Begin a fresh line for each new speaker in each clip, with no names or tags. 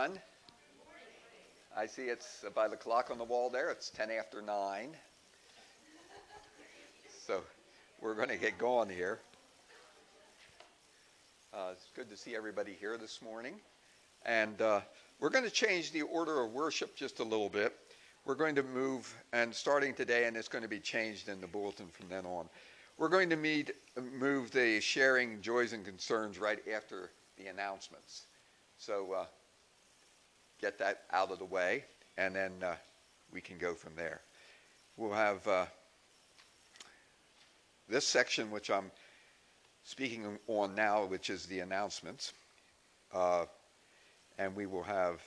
everyone. I see it's by the clock on the wall there, it's 10 after 9. So we're going to get going here. Uh, it's good to see everybody here this morning. And uh, we're going to change the order of worship just a little bit. We're going to move, and starting today, and it's going to be changed in the bulletin from then on. We're going to meet, move the sharing joys and concerns right after the announcements. So uh, get that out of the way, and then uh, we can go from there. We'll have uh, this section, which I'm speaking on now, which is the announcements, uh, and we will have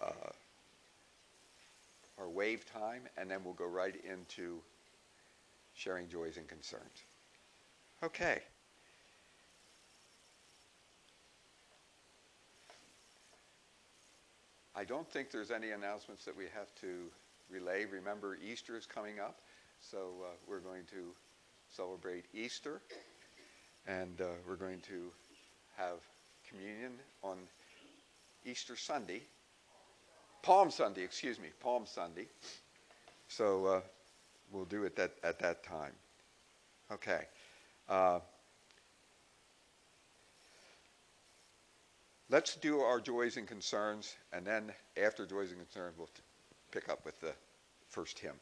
uh, our wave time, and then we'll go right into sharing joys and concerns. Okay. I don't think there's any announcements that we have to relay. Remember, Easter is coming up, so uh, we're going to celebrate Easter, and uh, we're going to have communion on Easter Sunday. Palm Sunday, excuse me, Palm Sunday. So uh, we'll do it that, at that time. Okay. Let's do our joys and concerns, and then after joys and concerns, we'll pick up with the first hymn.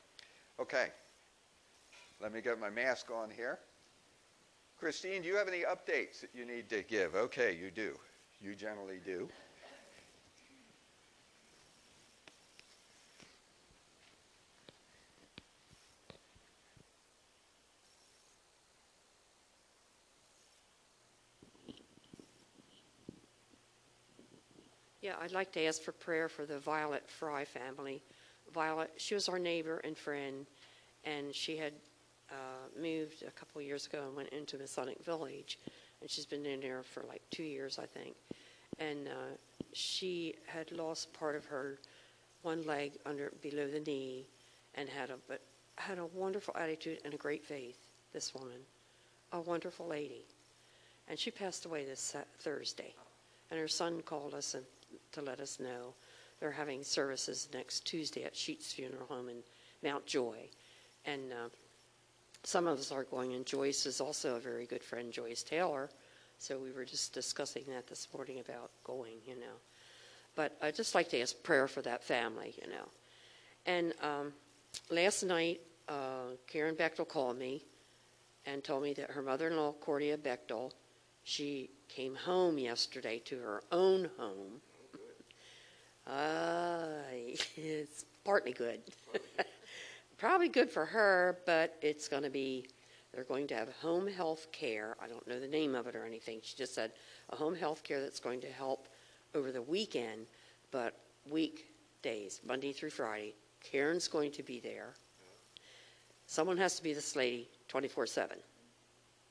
Okay. Let me get my mask on here. Christine, do you have any updates that you need to give? Okay, you do. You generally do.
I'd like to ask for prayer for the Violet Fry family. Violet, she was our neighbor and friend, and she had uh, moved a couple years ago and went into Masonic Village, and she's been in there for like two years, I think. And uh, she had lost part of her one leg under below the knee, and had a but had a wonderful attitude and a great faith. This woman, a wonderful lady, and she passed away this Thursday. And her son called us and to let us know. They're having services next Tuesday at Sheetz Funeral Home in Mount Joy. And uh, some of us are going, and Joyce is also a very good friend, Joyce Taylor. So we were just discussing that this morning about going, you know. But I'd just like to ask prayer for that family, you know. And um, last night, uh, Karen Bechtel called me and told me that her mother-in-law, Cordia Bechtel, she came home yesterday to her own home uh, it's partly good. Probably good for her, but it's going to be, they're going to have home health care. I don't know the name of it or anything. She just said a home health care that's going to help over the weekend, but weekdays, Monday through Friday. Karen's going to be there. Someone has to be this lady 24 7.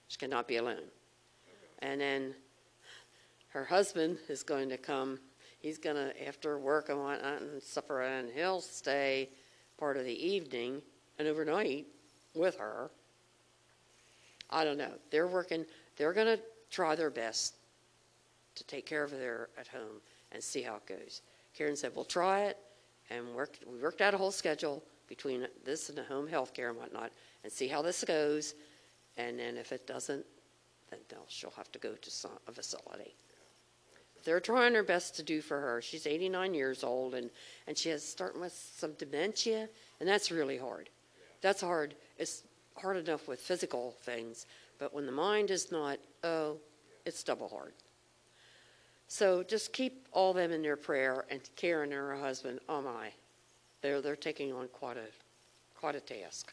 She cannot be alone. And then her husband is going to come he's going to, after work uh, and whatnot and supper, and he'll stay part of the evening and overnight with her. I don't know. They're working, they're going to try their best to take care of her at home and see how it goes. Karen said, We'll try it. And worked, we worked out a whole schedule between this and the home health care and whatnot and see how this goes. And then if it doesn't, then she'll have to go to some, a facility they're trying their best to do for her. She's 89 years old and, and she has starting with some dementia, and that's really hard. That's hard. It's hard enough with physical things, but when the mind is not, oh, it's double hard. So just keep all of them in their prayer and Karen and her husband, oh my, they're, they're taking on quite a, quite a task.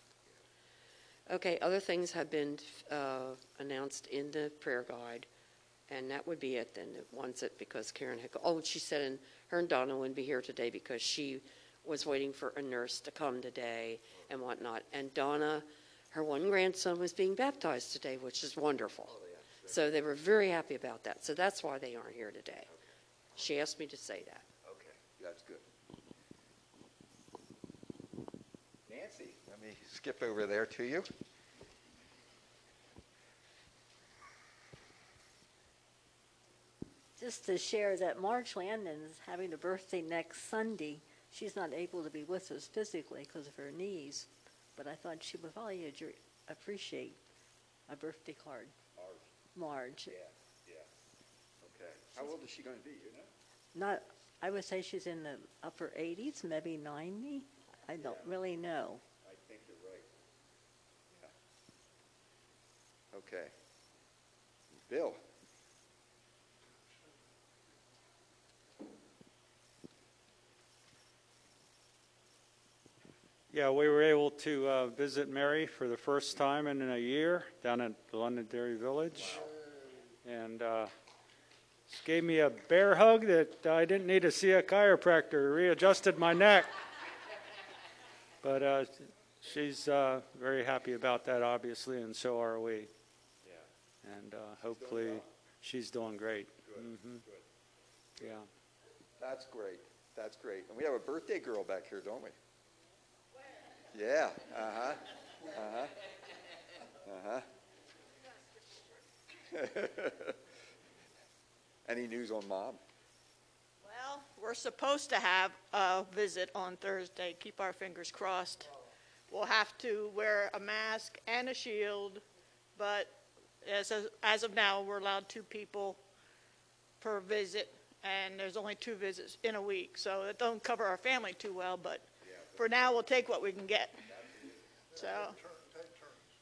Okay, other things have been uh, announced in the prayer guide. And that would be it then, once it, because Karen had, oh, she said, and her and Donna wouldn't be here today because she was waiting for a nurse to come today and whatnot. And Donna, her one grandson was being baptized today, which is wonderful. Oh, so they were very happy about that. So that's why they aren't here today. She asked me to say that.
Okay, that's good. Nancy, let me skip over there to you.
Just to share that Marge Landon is having a birthday next Sunday. She's not able to be with us physically because of her knees, but I thought she would probably adr- appreciate a birthday card. Marge. Marge.
Yeah. Yeah. Okay. How old is she going to be, you know?
Not, I would say she's in the upper 80s, maybe 90. I don't really know.
I think you're right. Yeah. Okay. Bill?
Yeah, we were able to uh, visit Mary for the first time in a year down at the Londonderry Village. And uh, she gave me a bear hug that I didn't need to see a chiropractor, readjusted my neck. But uh, she's uh, very happy about that, obviously, and so are we.
Yeah.
And uh, hopefully she's doing great. Mhm. Yeah.
That's great. That's great. And we have a birthday girl back here, don't we? Yeah. Uh-huh. Uh-huh. Uh-huh. Any news on mom?
Well, we're supposed to have a visit on Thursday. Keep our fingers crossed. We'll have to wear a mask and a shield, but as of, as of now, we're allowed two people per visit, and there's only two visits in a week, so it don't cover our family too well, but for now, we'll take what we can get. So,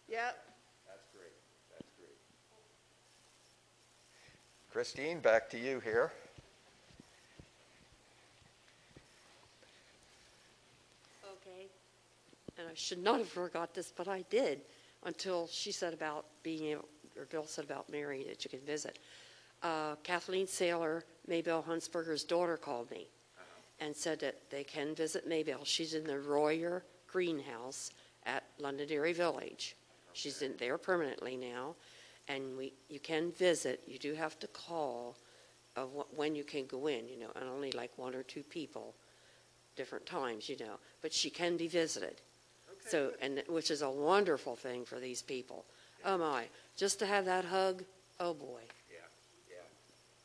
yep.
That's great. That's great. Christine, back to you here.
Okay. And I should not have forgot this, but I did until she said about being able, or Bill said about Mary that you can visit. Uh, Kathleen Saylor, Maybelle Hunsberger's daughter, called me and said that they can visit Maybelle. She's in the Royer Greenhouse at Londonderry Village. She's in there permanently now, and we you can visit. You do have to call of wh- when you can go in, you know, and only like one or two people, different times, you know. But she can be visited. So, and which is a wonderful thing for these people. Oh my, just to have that hug. Oh boy.
Yeah. Yeah.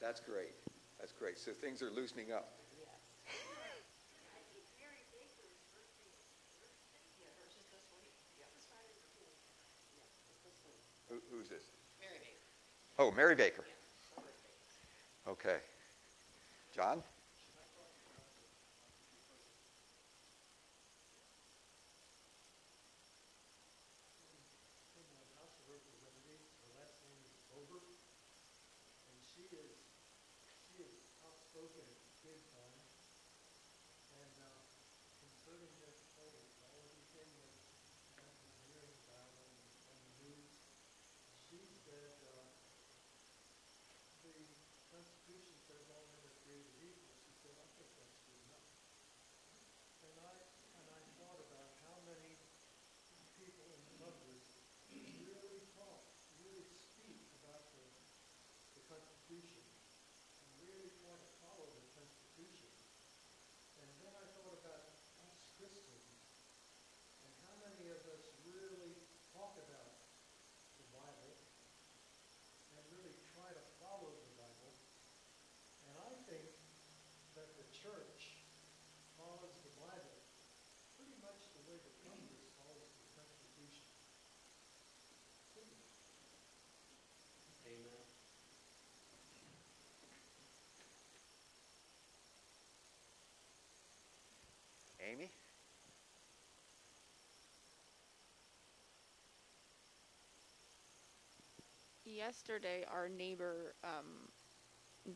That's great. That's great. So things are loosening up. Who, who's this? Mary Baker. Oh, Mary Baker. Okay. John?
House of Representatives, her last name is Ober, and she is, she is outspoken big time. And, uh, concerning this whole, all everything that I've been hearing about on, on the news, she said, uh, the Constitution says all men are created equal. She said, I think that's good enough. And I, and I thought about how many people in Congress really talk, really speak about the, the Constitution, and really try to follow the Constitution. And then I thought about us Christians, and how many of us really talk about the Bible, and really try to follow the Bible. And I think that the church follows the Bible pretty much the way the Congress follows the Constitution. Pretty much. Amen.
Amy?
Yesterday, our neighbor, um,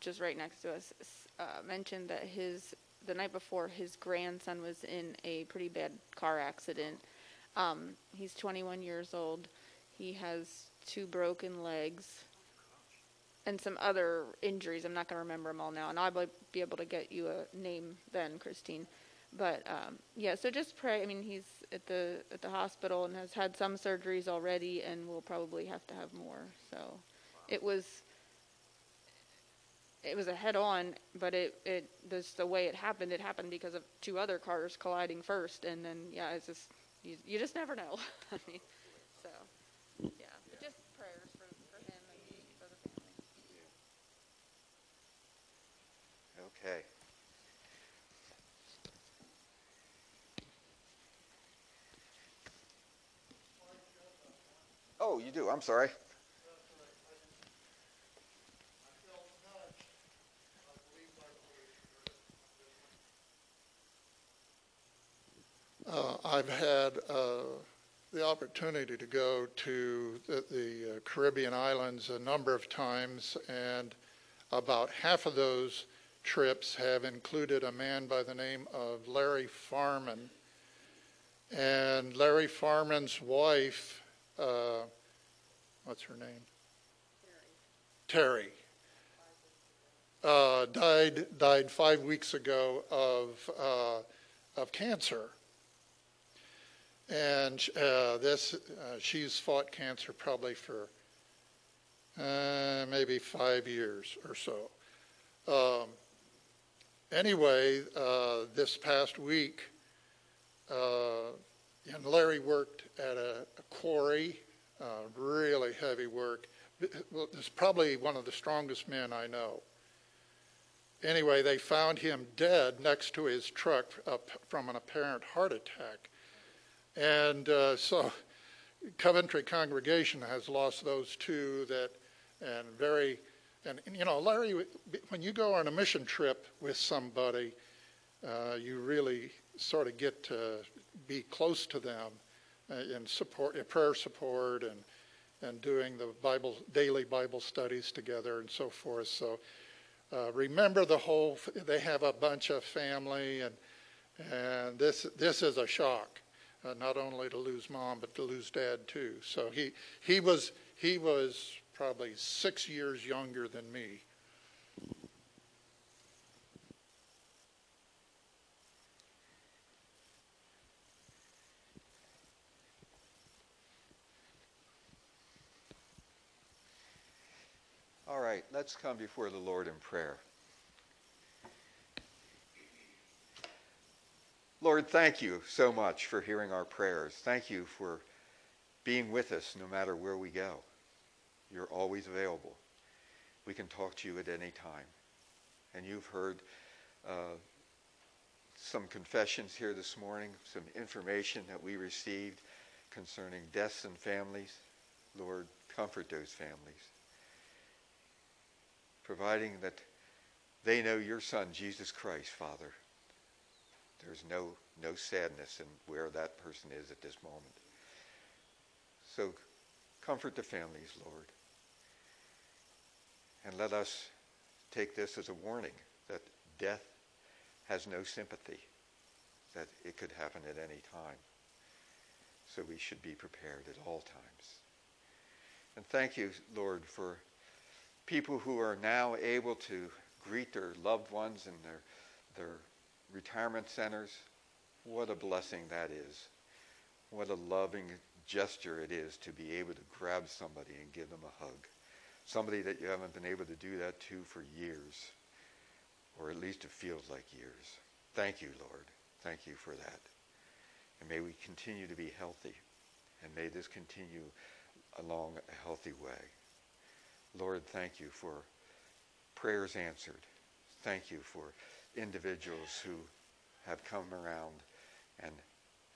just right next to us, uh, mentioned that his, the night before, his grandson was in a pretty bad car accident. Um, he's 21 years old. He has two broken legs and some other injuries. I'm not going to remember them all now, and I'll be- be able to get you a name then, Christine. But um, yeah, so just pray. I mean, he's at the at the hospital and has had some surgeries already, and will probably have to have more. So it was it was a head on, but it it this the way it happened. It happened because of two other cars colliding first, and then yeah, it's just you, you just never know. I mean, so yeah, but just prayers for for him and for the family.
Okay. Oh, you do. I'm sorry.
Uh, I've had uh, the opportunity to go to the, the uh, Caribbean islands a number of times, and about half of those trips have included a man by the name of Larry Farman. And Larry Farman's wife, uh, what's her name? Terry. Uh, died died five weeks ago of uh, of cancer. And uh, this, uh, she's fought cancer probably for uh, maybe five years or so. Um, anyway, uh, this past week, and Larry worked at a, a quarry, uh, really heavy work. It's probably one of the strongest men I know. Anyway, they found him dead next to his truck from an apparent heart attack. And uh, so Coventry congregation has lost those two that, and very, and, you know, Larry, when you go on a mission trip with somebody, uh, you really sort of get to be close to them in support, in prayer support, and and doing the Bible daily Bible studies together and so forth. So uh, remember the whole. They have a bunch of family, and and this this is a shock, uh, not only to lose mom but to lose dad too. So he he was he was probably six years younger than me.
All right, let's come before the Lord in prayer. Lord, thank you so much for hearing our prayers. Thank you for being with us no matter where we go. You're always available. We can talk to you at any time. And you've heard uh, some confessions here this morning, some information that we received concerning deaths and families. Lord, comfort those families providing that they know your Son, Jesus Christ, Father. There's no, no sadness in where that person is at this moment. So comfort the families, Lord. And let us take this as a warning that death has no sympathy, that it could happen at any time. So we should be prepared at all times. And thank you, Lord, for people who are now able to greet their loved ones in their, their retirement centers. What a blessing that is. What a loving gesture it is to be able to grab somebody and give them a hug. Somebody that you haven't been able to do that to for years, or at least it feels like years. Thank you, Lord. Thank you for that. And may we continue to be healthy, and may this continue along a healthy way. Lord, thank you for prayers answered. Thank you for individuals who have come around and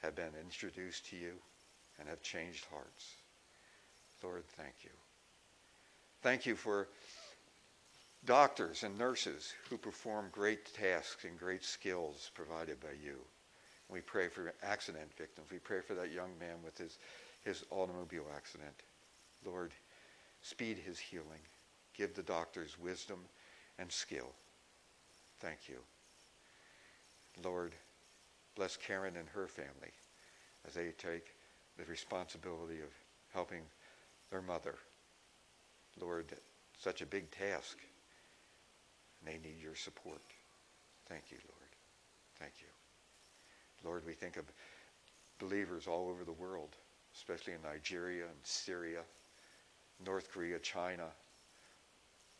have been introduced to you and have changed hearts. Lord, thank you. Thank you for doctors and nurses who perform great tasks and great skills provided by you. We pray for accident victims. We pray for that young man with his, his automobile accident. Lord, speed his healing. Give the doctors wisdom and skill. Thank you. Lord, bless Karen and her family as they take the responsibility of helping their mother. Lord, such a big task. And they need your support. Thank you, Lord. Thank you. Lord, we think of believers all over the world, especially in Nigeria and Syria, North Korea, China,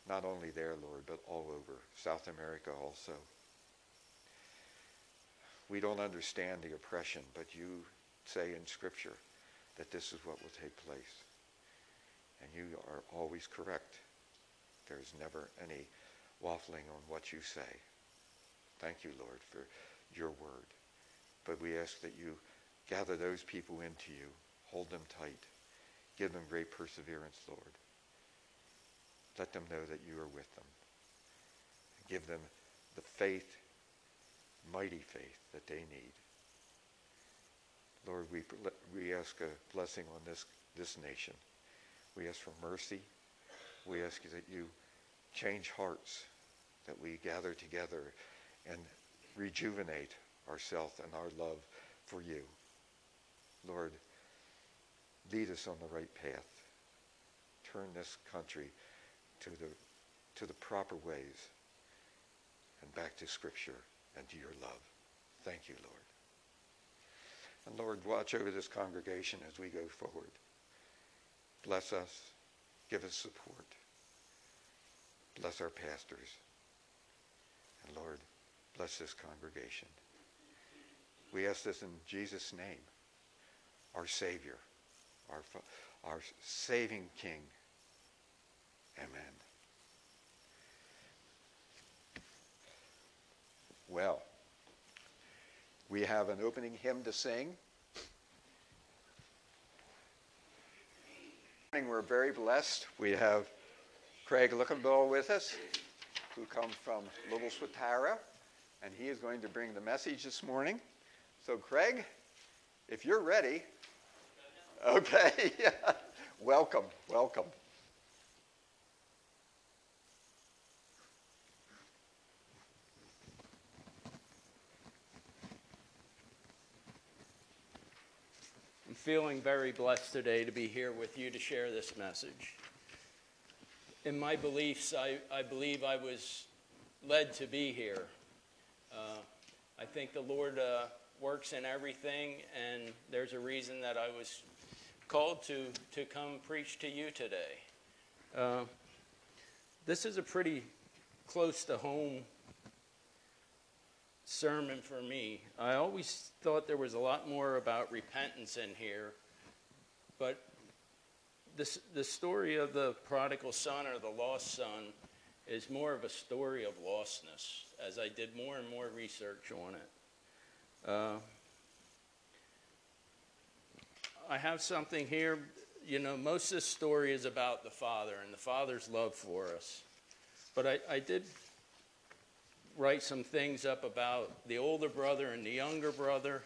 not only there, Lord, but all over, South America also. We don't understand the oppression, but you say in Scripture that this is what will take place. And you are always correct. There's never any waffling on what you say. Thank you, Lord, for your word. But we ask that you gather those people into you, hold them tight, give them great perseverance, Lord. Let them know that you are with them. Give them the faith, mighty faith that they need. Lord, we, we ask a blessing on this, this nation. We ask for mercy. We ask you that you change hearts, that we gather together and rejuvenate ourselves and our love for you. Lord, lead us on the right path. Turn this country to the, to the proper ways and back to Scripture and to your love. Thank you, Lord. And Lord, watch over this congregation as we go forward. Bless us. Give us support. Bless our pastors. And Lord, bless this congregation. We ask this in Jesus' name, our Savior, our, our saving King. Amen. Well, we have an opening hymn to sing. We're very blessed. We have Craig Luckenbill with us, who comes from Little Swatara, and he is going to bring the message this morning. So, Craig, if you're ready, okay, welcome, welcome.
I'm feeling very blessed today to be here with you to share this message. In my beliefs, I, I believe I was led to be here. Uh, I think the Lord uh, works in everything, and there's a reason that I was called to, to come preach to you today. Uh, this is a pretty close to home sermon for me. I always thought there was a lot more about repentance in here, but this, the story of the prodigal son or the lost son is more of a story of lostness as I did more and more research on it. Uh, I have something here. You know, most of this story is about the Father and the Father's love for us. But I, I did write some things up about the older brother and the younger brother.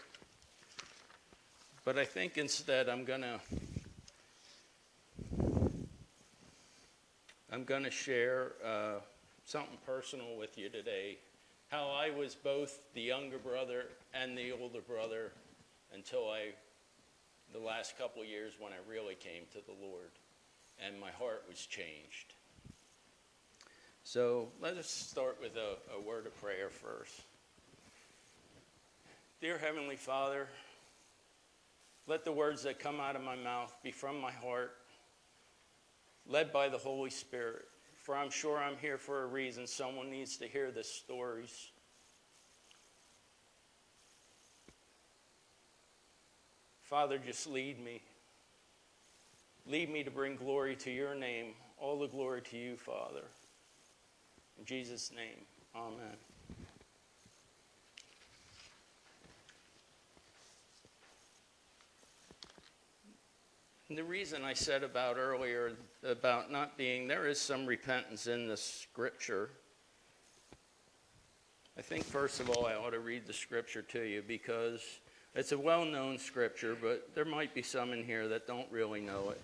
But I think instead I'm going to I'm going to share uh, something personal with you today. How I was both the younger brother and the older brother until I, the last couple years when I really came to the Lord and my heart was changed. So let us start with a, a word of prayer first. Dear Heavenly Father, let the words that come out of my mouth be from my heart led by the Holy Spirit. For I'm sure I'm here for a reason. Someone needs to hear the stories. Father, just lead me. Lead me to bring glory to your name. All the glory to you, Father. In Jesus' name, amen. And the reason I said about earlier about not being, there is some repentance in the scripture. I think, first of all, I ought to read the scripture to you because it's a well known scripture, but there might be some in here that don't really know it.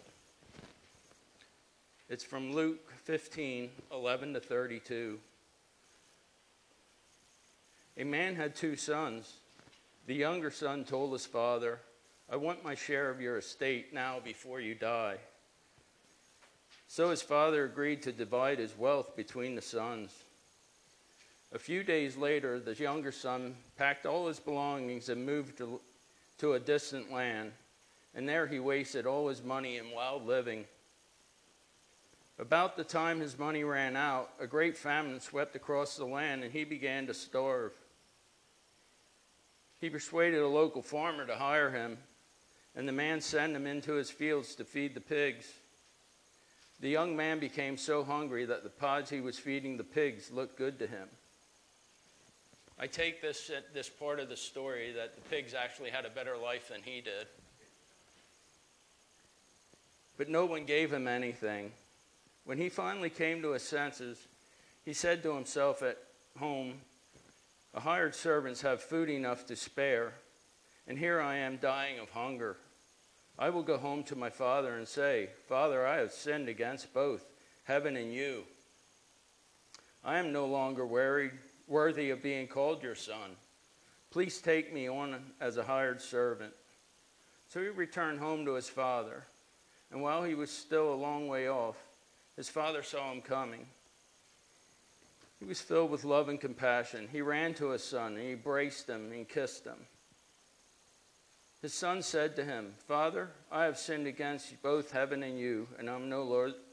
It's from Luke 15 11 to 32. A man had two sons. The younger son told his father, I want my share of your estate now before you die. So his father agreed to divide his wealth between the sons. A few days later, the younger son packed all his belongings and moved to, to a distant land, and there he wasted all his money in wild living. About the time his money ran out, a great famine swept across the land, and he began to starve. He persuaded a local farmer to hire him and the man sent him into his fields to feed the pigs. The young man became so hungry that the pods he was feeding the pigs looked good to him. I take this, this part of the story that the pigs actually had a better life than he did. But no one gave him anything. When he finally came to his senses, he said to himself at home, The hired servants have food enough to spare, and here I am dying of hunger. I will go home to my father and say, Father, I have sinned against both heaven and you. I am no longer worried, worthy of being called your son. Please take me on as a hired servant. So he returned home to his father. And while he was still a long way off, his father saw him coming. He was filled with love and compassion. He ran to his son and he embraced him and kissed him. His son said to him, Father, I have sinned against both heaven and you, and I'm no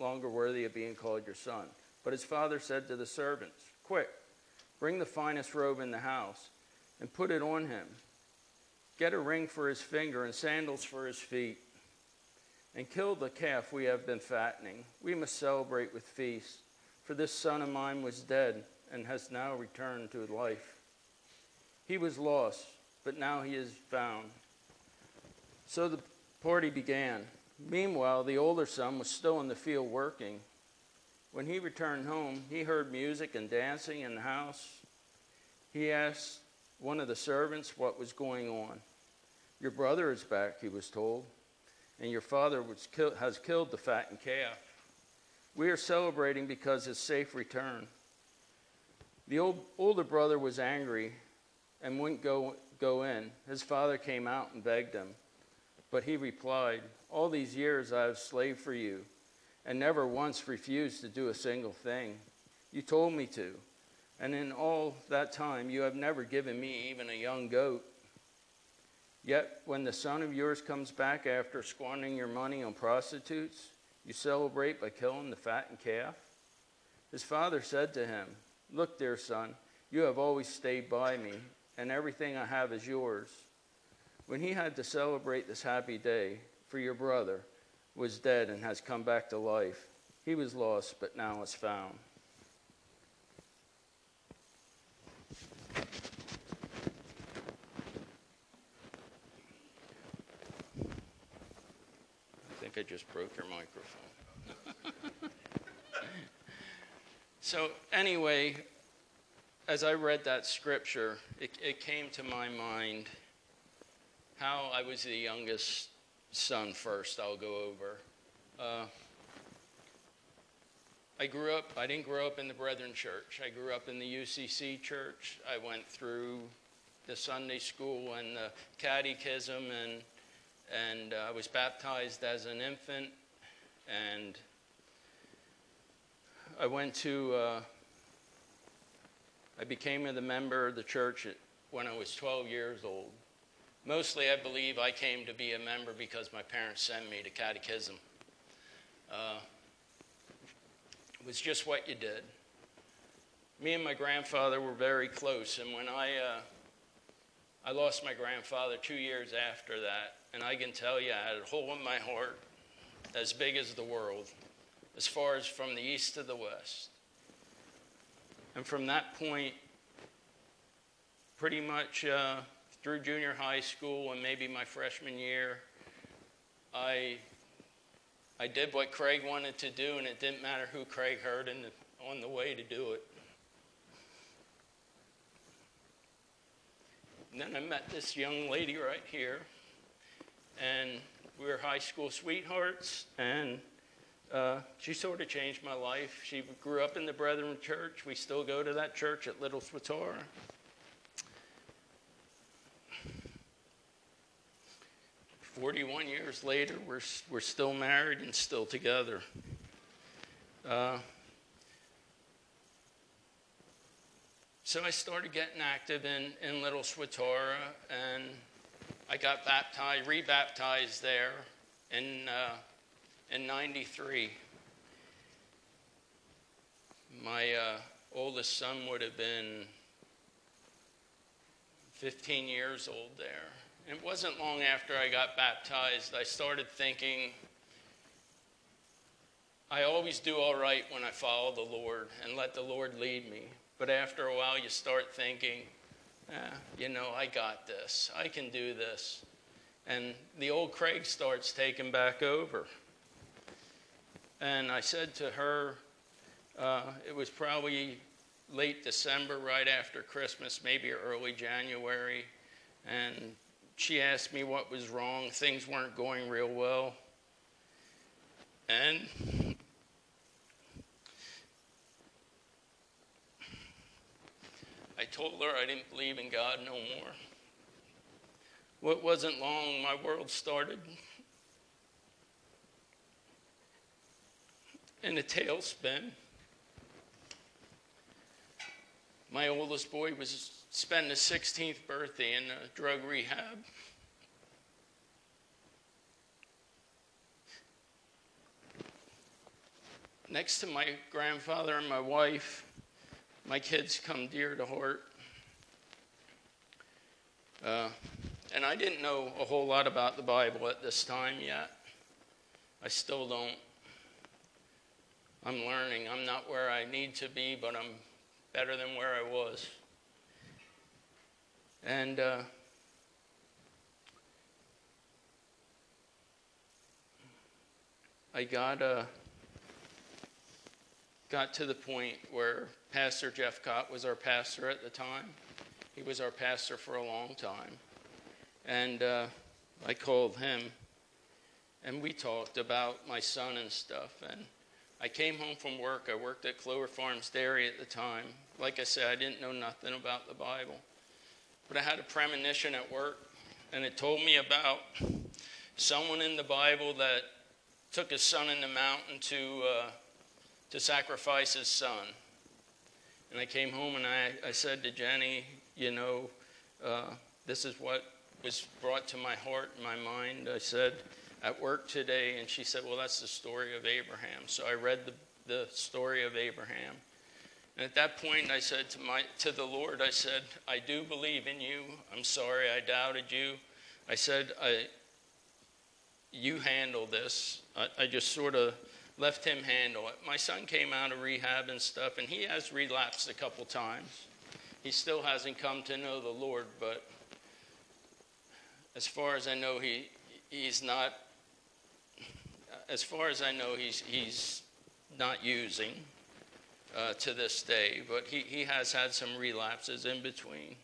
longer worthy of being called your son. But his father said to the servants, Quick, bring the finest robe in the house and put it on him. Get a ring for his finger and sandals for his feet and kill the calf we have been fattening. We must celebrate with feasts, for this son of mine was dead and has now returned to life. He was lost, but now he is found. So the party began. Meanwhile, the older son was still in the field working. When he returned home, he heard music and dancing in the house. He asked one of the servants what was going on. Your brother is back, he was told and your father kill, has killed the fattened calf. We are celebrating because his safe return. The old, older brother was angry and wouldn't go, go in. His father came out and begged him. But he replied, All these years I have slaved for you and never once refused to do a single thing. You told me to. And in all that time, you have never given me even a young goat. Yet when the son of yours comes back after squandering your money on prostitutes, you celebrate by killing the fattened calf? His father said to him, Look, dear son, you have always stayed by me, and everything I have is yours. When he had to celebrate this happy day, for your brother was dead and has come back to life, he was lost, but now is found. I think I just broke your microphone. so, anyway, as I read that scripture, it, it came to my mind how I was the youngest son first, I'll go over. Uh, I grew up, I didn't grow up in the Brethren Church. I grew up in the UCC church. I went through the Sunday school and the catechism and and uh, I was baptized as an infant, and I went to, uh, I became a member of the church when I was 12 years old. Mostly, I believe I came to be a member because my parents sent me to catechism. Uh, it was just what you did. Me and my grandfather were very close, and when I, uh, I lost my grandfather two years after that, and I can tell you, I had a hole in my heart as big as the world, as far as from the east to the west. And from that point, pretty much uh, through junior high school and maybe my freshman year, I, I did what Craig wanted to do, and it didn't matter who Craig heard in the, on the way to do it. And then I met this young lady right here, and we were high school sweethearts, and uh, she sort of changed my life. She grew up in the Brethren Church. We still go to that church at Little Swatara. 41 years later, we're, we're still married and still together. Uh, so I started getting active in, in Little Swatara, and I got baptized, rebaptized there in, uh, in 93. My uh, oldest son would have been 15 years old there. It wasn't long after I got baptized, I started thinking, I always do all right when I follow the Lord and let the Lord lead me. But after a while, you start thinking, ah, you know, I got this. I can do this. And the old Craig starts taking back over. And I said to her, uh, it was probably late December, right after Christmas, maybe early January. And she asked me what was wrong. Things weren't going real well. And I told her I didn't believe in God no more. Well, it wasn't long, my world started in a tailspin. My oldest boy was spending his 16th birthday in a drug rehab. Next to my grandfather and my wife, my kids come dear to heart. Uh, and I didn't know a whole lot about the Bible at this time yet. I still don't. I'm learning. I'm not where I need to be, but I'm better than where I was. And uh, I got uh, got to the point where Pastor Jeff Cott was our pastor at the time. He was our pastor for a long time. And uh, I called him and we talked about my son and stuff. And I came home from work. I worked at Clover Farms Dairy at the time. Like I said, I didn't know nothing about the Bible. But I had a premonition at work, and it told me about someone in the Bible that took his son in the mountain to, uh, to sacrifice his son. And I came home and I, I said to Jenny, you know, uh, this is what was brought to my heart and my mind. I said, at work today, and she said, Well, that's the story of Abraham. So I read the, the story of Abraham. And at that point, I said to, my, to the Lord, I said, I do believe in you. I'm sorry I doubted you. I said, I, You handle this. I, I just sort of left him handle it. My son came out of rehab and stuff, and he has relapsed a couple times. He still hasn't come to know the Lord, but as far as I know, he, he's not as far as I know, he's, he's not using uh, to this day, but he, he has had some relapses in between.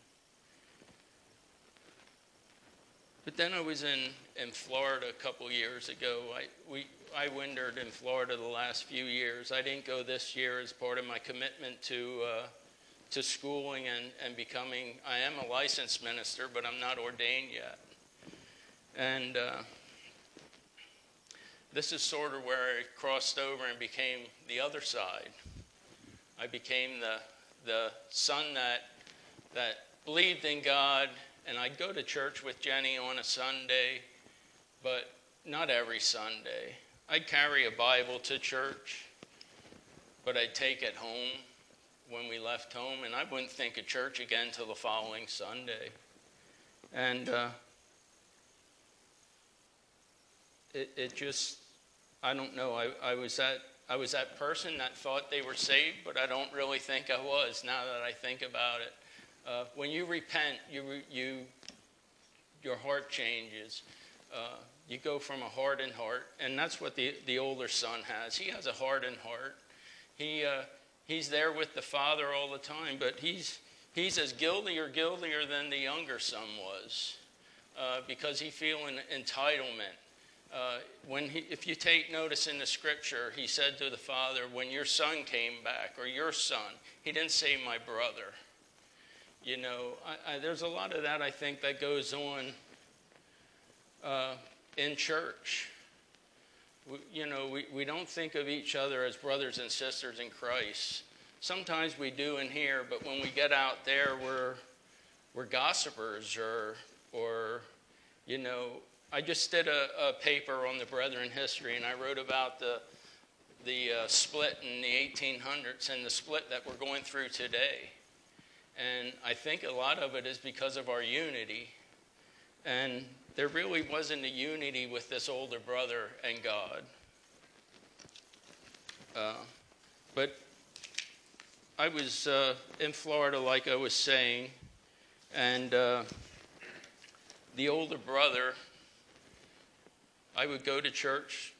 But then I was in, in Florida a couple years ago. I, we, I wintered in Florida the last few years. I didn't go this year as part of my commitment to, uh, to schooling and, and becoming, I am a licensed minister, but I'm not ordained yet. And uh, this is sort of where I crossed over and became the other side. I became the, the son that, that believed in God, and I'd go to church with Jenny on a Sunday, but not every Sunday. I'd carry a Bible to church, but I'd take it home when we left home, and I wouldn't think of church again till the following Sunday. And uh, it, it just, I don't know. I, I, was that, I was that person that thought they were saved, but I don't really think I was now that I think about it. Uh, when you repent, you, you, your heart changes. Uh, you go from a hardened heart, and that's what the, the older son has. He has a hardened heart. He, uh, he's there with the father all the time, but he's, he's as guilty or guiltier than the younger son was uh, because he feeling entitlement uh, when he, if you take notice in the scripture, he said to the father, When your son came back, or your son, he didn't say my brother. You know, I, I, there's a lot of that I think that goes on uh, in church. We, you know, we, we don't think of each other as brothers and sisters in Christ. Sometimes we do in here, but when we get out there, we're, we're gossipers or, or, you know, I just did a, a, paper on the Brethren history, and I wrote about the the uh, split in the 1800s and the split that we're going through today. And I think a lot of it is because of our unity. And there really wasn't a unity with this older brother and God. Uh, but I was uh, in Florida, like I was saying, And uh, the older brother, I would go to church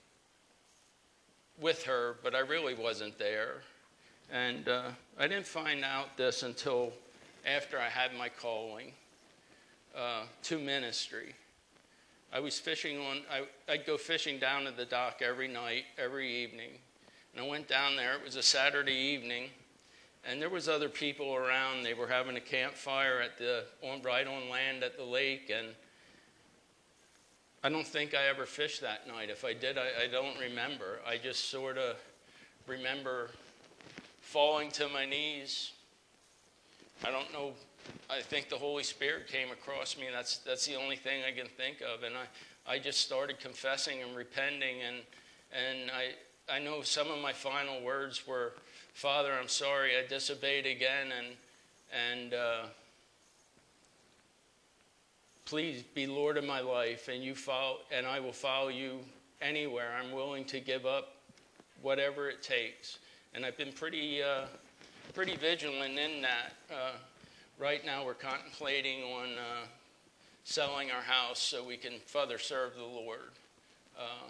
with her, but I really wasn't there. And uh, I didn't find out this until after I had my calling uh, to ministry. I was fishing on, I, I'd go fishing down to the dock every night, every evening. And I went down there, it was a Saturday evening, and there was other people around. They were having a campfire at the, on, right on land at the lake, and I don't think I ever fished that night. If I did, I, I don't remember. I just sort of remember falling to my knees. I don't know. I think the Holy Spirit came across me. That's, that's the only thing I can think of. And I, I just started confessing and repenting. And, and I, I know some of my final words were, Father, I'm sorry, I disobeyed again. And, and uh, please be Lord of my life. And, you follow, and I will follow you anywhere. I'm willing to give up whatever it takes and I've been pretty, uh, pretty vigilant in that. Uh, right now, we're contemplating on uh, selling our house so we can further serve the Lord. Uh,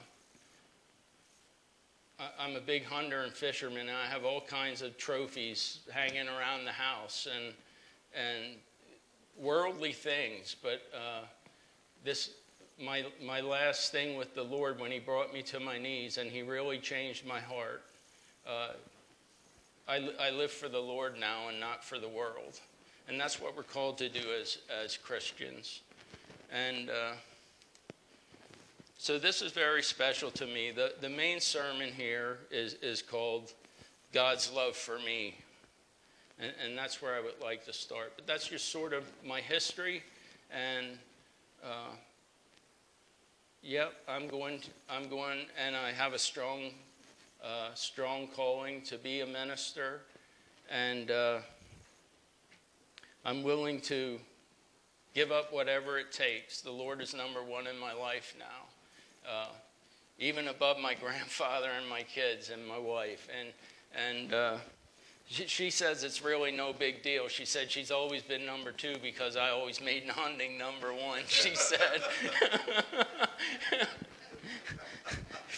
I'm a big hunter and fisherman, and I have all kinds of trophies hanging around the house and and worldly things. But uh, this my my last thing with the Lord when He brought me to my knees, and He really changed my heart. Uh, I, I live for the Lord now and not for the world. And that's what we're called to do as, as Christians. And uh, so this is very special to me. The, the main sermon here is, is called God's Love for Me. And, and that's where I would like to start. But that's just sort of my history. And uh, yep, I'm going, to, I'm going, and I have a strong uh, strong calling to be a minister, and uh, I'm willing to give up whatever it takes. The Lord is number one in my life now, uh, even above my grandfather and my kids and my wife. And and uh, she, says it's really no big deal. She said she's always been number two because I always made hunting number one. She said,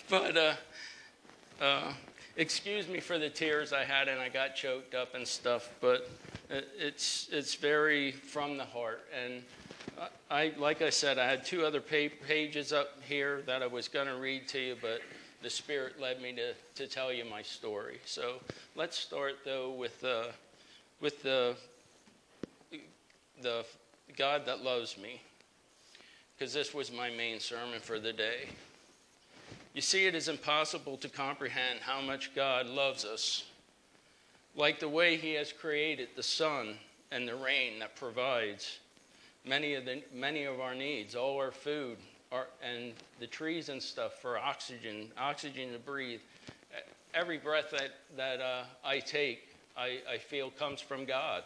but uh, uh, excuse me for the tears I had and I got choked up and stuff, but it's it's very from the heart. And I, like I said, I had two other pages up here that I was going to read to you, but the Spirit led me to, to tell you my story. So let's start though with uh, with the the God that loves me, because this was my main sermon for the day. You see, it is impossible to comprehend how much God loves us. Like the way He has created the sun and the rain that provides many of, the, many of our needs, all our food, and the trees and stuff for oxygen, oxygen to breathe. Every breath that, that uh, I take, I, I feel comes from God.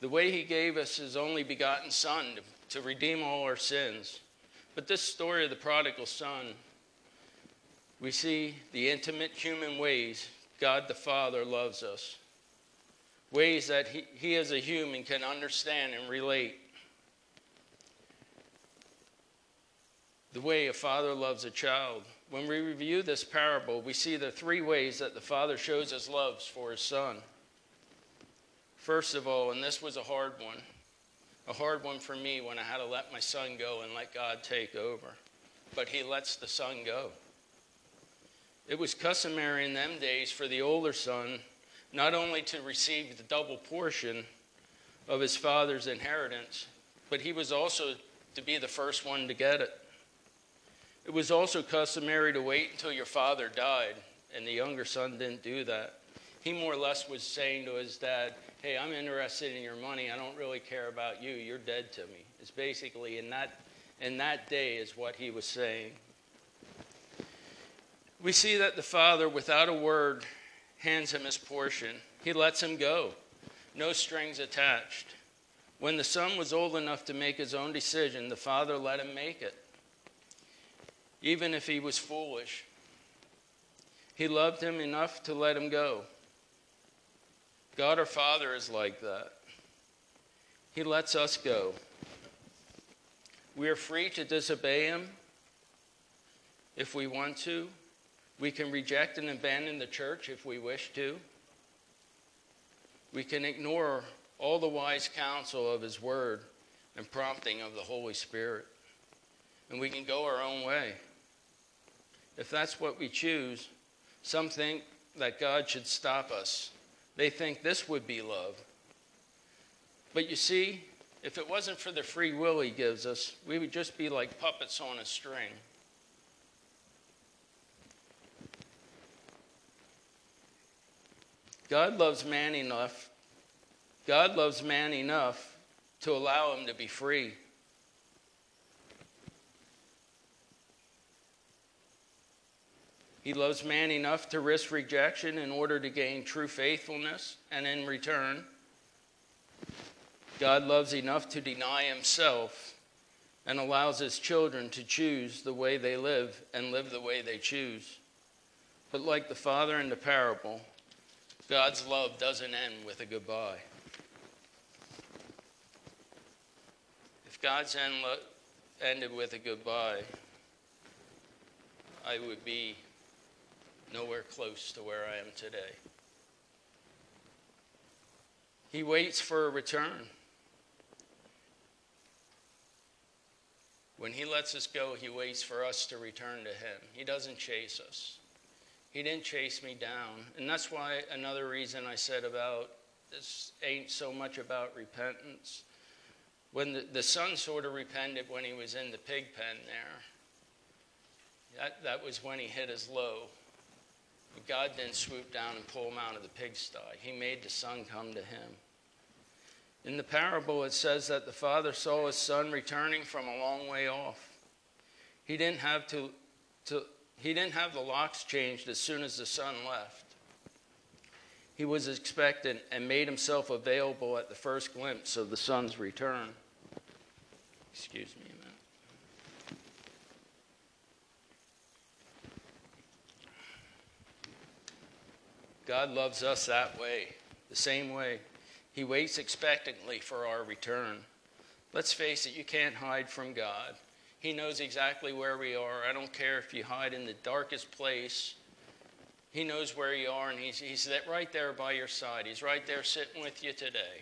The way He gave us His only begotten Son to, to redeem all our sins but this story of the prodigal son, we see the intimate human ways God the Father loves us, ways that he, he as a human can understand and relate. The way a father loves a child. When we review this parable, we see the three ways that the father shows his love for his son. First of all, and this was a hard one, a hard one for me when I had to let my son go and let God take over. But he lets the son go. It was customary in them days for the older son not only to receive the double portion of his father's inheritance, but he was also to be the first one to get it. It was also customary to wait until your father died, and the younger son didn't do that. He more or less was saying to his dad, hey, I'm interested in your money. I don't really care about you. You're dead to me. It's basically in that, in that day is what he was saying. We see that the father, without a word, hands him his portion. He lets him go, no strings attached. When the son was old enough to make his own decision, the father let him make it, even if he was foolish. He loved him enough to let him go. God our Father is like that. He lets us go. We are free to disobey Him if we want to. We can reject and abandon the church if we wish to. We can ignore all the wise counsel of His Word and prompting of the Holy Spirit. And we can go our own way. If that's what we choose, some think that God should stop us. They think this would be love. But you see, if it wasn't for the free will He gives us, we would just be like puppets on a string. God loves man enough. God loves man enough to allow him to be free. He loves man enough to risk rejection in order to gain true faithfulness, and in return, God loves enough to deny himself and allows his children to choose the way they live and live the way they choose. But like the father in the parable, God's love doesn't end with a goodbye. If God's end lo- ended with a goodbye, I would be nowhere close to where I am today. He waits for a return. When He lets us go, He waits for us to return to Him. He doesn't chase us. He didn't chase me down. And that's why another reason I said about this ain't so much about repentance. When the, the son sort of repented when he was in the pig pen there, that, that was when he hit his low. God didn't swoop down and pull him out of the pigsty. He made the son come to him. In the parable, it says that the father saw his son returning from a long way off. He didn't have to, to he didn't have the locks changed as soon as the son left. He was expectant and made himself available at the first glimpse of the son's return. Excuse me a minute. God loves us that way, the same way. He waits expectantly for our return. Let's face it, you can't hide from God. He knows exactly where we are. I don't care if you hide in the darkest place. He knows where you are, and he's, he's right there by your side. He's right there sitting with you today.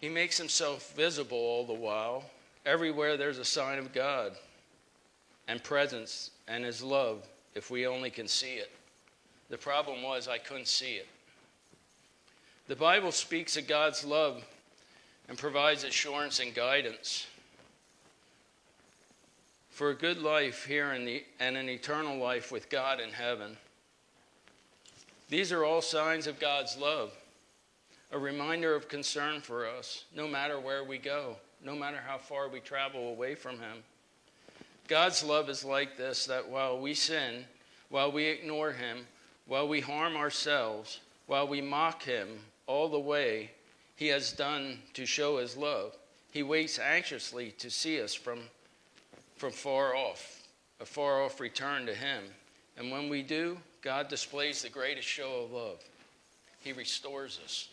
He makes himself visible all the while. Everywhere there's a sign of God and presence and his love, if we only can see it. The problem was I couldn't see it. The Bible speaks of God's love and provides assurance and guidance for a good life here in the, and an eternal life with God in heaven. These are all signs of God's love, a reminder of concern for us, no matter where we go, no matter how far we travel away from Him. God's love is like this that while we sin, while we ignore Him, while we harm ourselves, while we mock Him all the way He has done to show His love, He waits anxiously to see us from from far off, a far off return to Him. And when we do, God displays the greatest show of love. He restores us.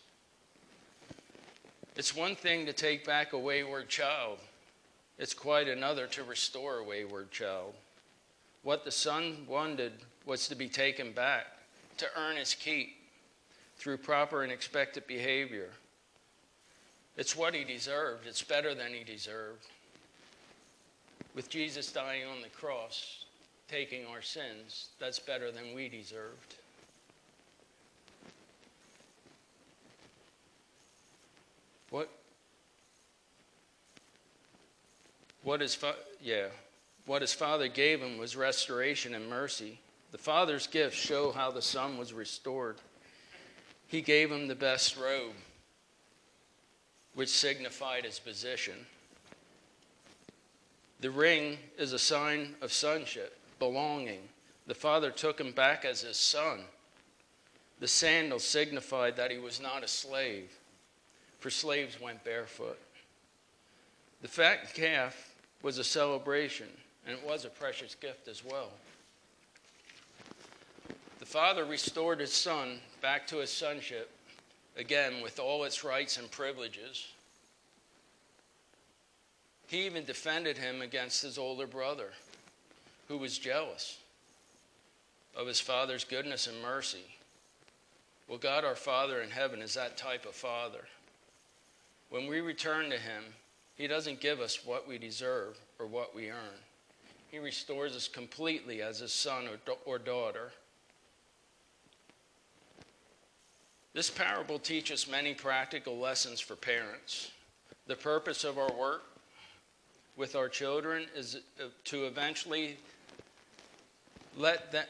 It's one thing to take back a wayward child, it's quite another to restore a wayward child. What the son wanted was to be taken back, to earn his keep through proper and expected behavior. It's what he deserved, it's better than he deserved with Jesus dying on the cross, taking our sins, that's better than we deserved. What? What his fa- yeah, what his father gave him was restoration and mercy. The father's gifts show how the son was restored. He gave him the best robe, which signified his position. The ring is a sign of sonship, belonging. The father took him back as his son. The sandal signified that he was not a slave, for slaves went barefoot. The fat calf was a celebration, and it was a precious gift as well. The father restored his son back to his sonship again, with all its rights and privileges. He even defended him against his older brother, who was jealous of his father's goodness and mercy. Well, God our Father in heaven is that type of Father. When we return to Him, He doesn't give us what we deserve or what we earn. He restores us completely as His son or, daughter. This parable teaches many practical lessons for parents. The purpose of our work with our children is uh, to eventually let them,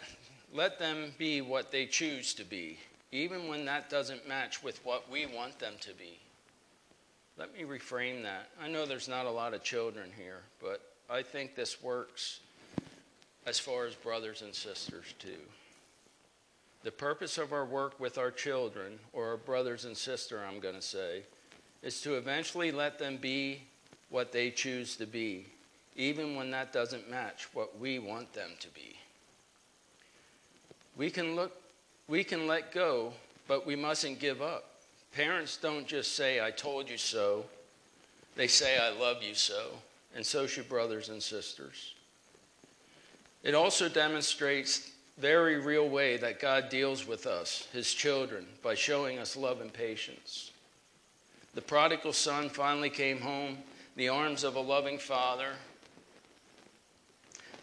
let them be what they choose to be, even when that doesn't match with what we want them to be. Let me reframe that. I know there's not a lot of children here, but I think this works as far as brothers and sisters too. The purpose of our work with our children, or our brothers and sister, I'm going to say, is to eventually let them be what they choose to be, even when that doesn't match what we want them to be. We can look we can let go, but we mustn't give up. Parents don't just say I told you so. They say I love you so, and so should brothers and sisters. It also demonstrates very real way that God deals with us, his children, by showing us love and patience. The prodigal son finally came home, the arms of a loving father.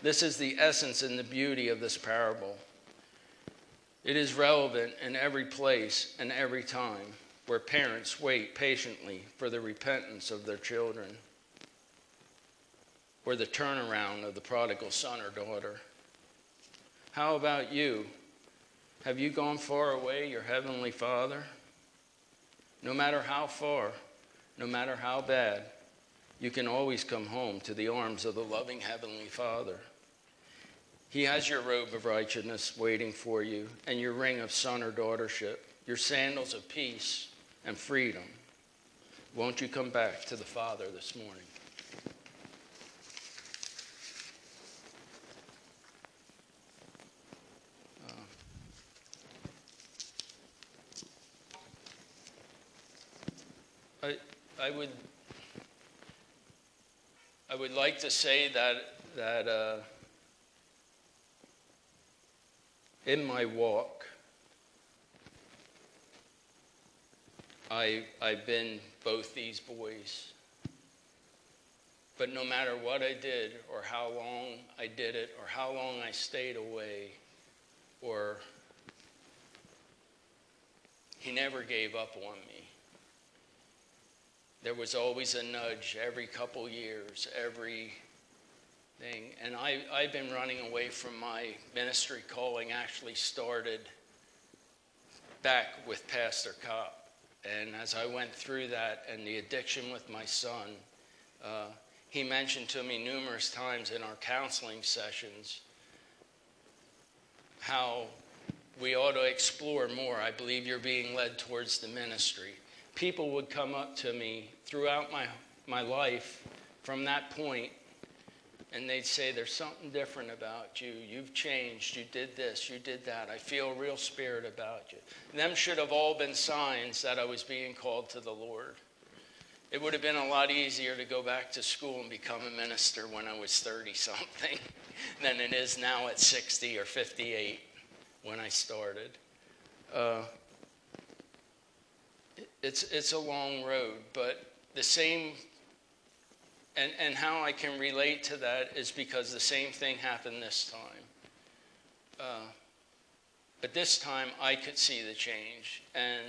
This is the essence and the beauty of this parable. It is relevant in every place and every time where parents wait patiently for the repentance of their children or the turnaround of the prodigal son or daughter. How about you? Have you gone far away, your heavenly Father? No matter how far, no matter how bad, you can always come home to the arms of the loving Heavenly Father. He has your robe of righteousness waiting for you, and your ring of son or daughtership, your sandals of peace and freedom. Won't you come back to the Father this morning? Uh, I, would I would like to say that that uh, in my walk, I, I've been both these boys. But no matter what I did, or how long I did it, or how long I stayed away, or he never gave up on me. There was always a nudge every couple years, every thing. And I, I've been running away from my ministry calling, actually started back with Pastor Kopp. And as I went through that and the addiction with my son, uh, he mentioned to me numerous times in our counseling sessions how we ought to explore more. I believe you're being led towards the ministry. People would come up to me throughout my, my life from that point and they'd say, There's something different about you. You've changed. You did this. You did that. I feel a real spirit about you. And them should have all been signs that I was being called to the Lord. It would have been a lot easier to go back to school and become a minister when I was 30 something than it is now at 60 or 58 when I started. Uh, it's, it's a long road, but the same and, and how I can relate to that is because the same thing happened this time. Uh, but this time I could see the change. And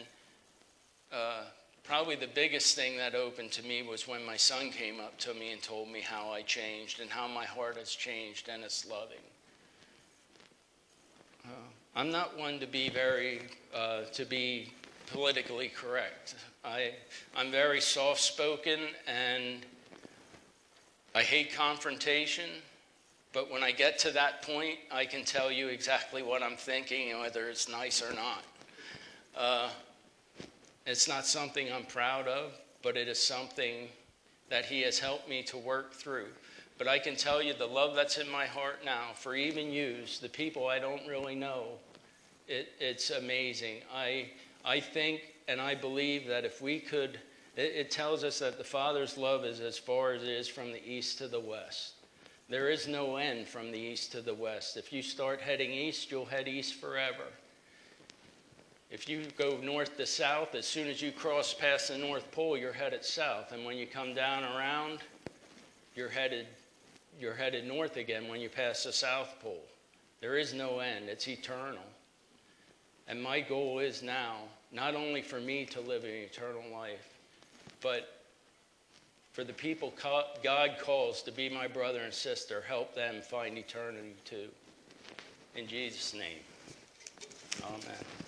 uh, probably the biggest thing that opened to me was when my son came up to me and told me how I changed and how my heart has changed and it's loving. Uh, I'm not one to be very, uh, to be politically correct. I, I'm very soft spoken and I hate confrontation, but when I get to that point, I can tell you exactly what I'm thinking and whether it's nice or not. Uh, it's not something I'm proud of, but it is something that He has helped me to work through. But I can tell you the love that's in my heart now for even yous, the people I don't really know, it, it's amazing. I, I think and I believe that if we could, it, it tells us that the Father's love is as far as it is from the east to the west. There is no end from the east to the west. If you start heading east, you'll head east forever. If you go north to south, as soon as you cross past the North Pole, you're headed south. And when you come down around, you're headed, you're headed north again when you pass the South Pole. There is no end, it's eternal. And my goal is now not only for me to live an eternal life, but for the people God calls to be my brother and sister, help them find eternity too. In Jesus' name, amen.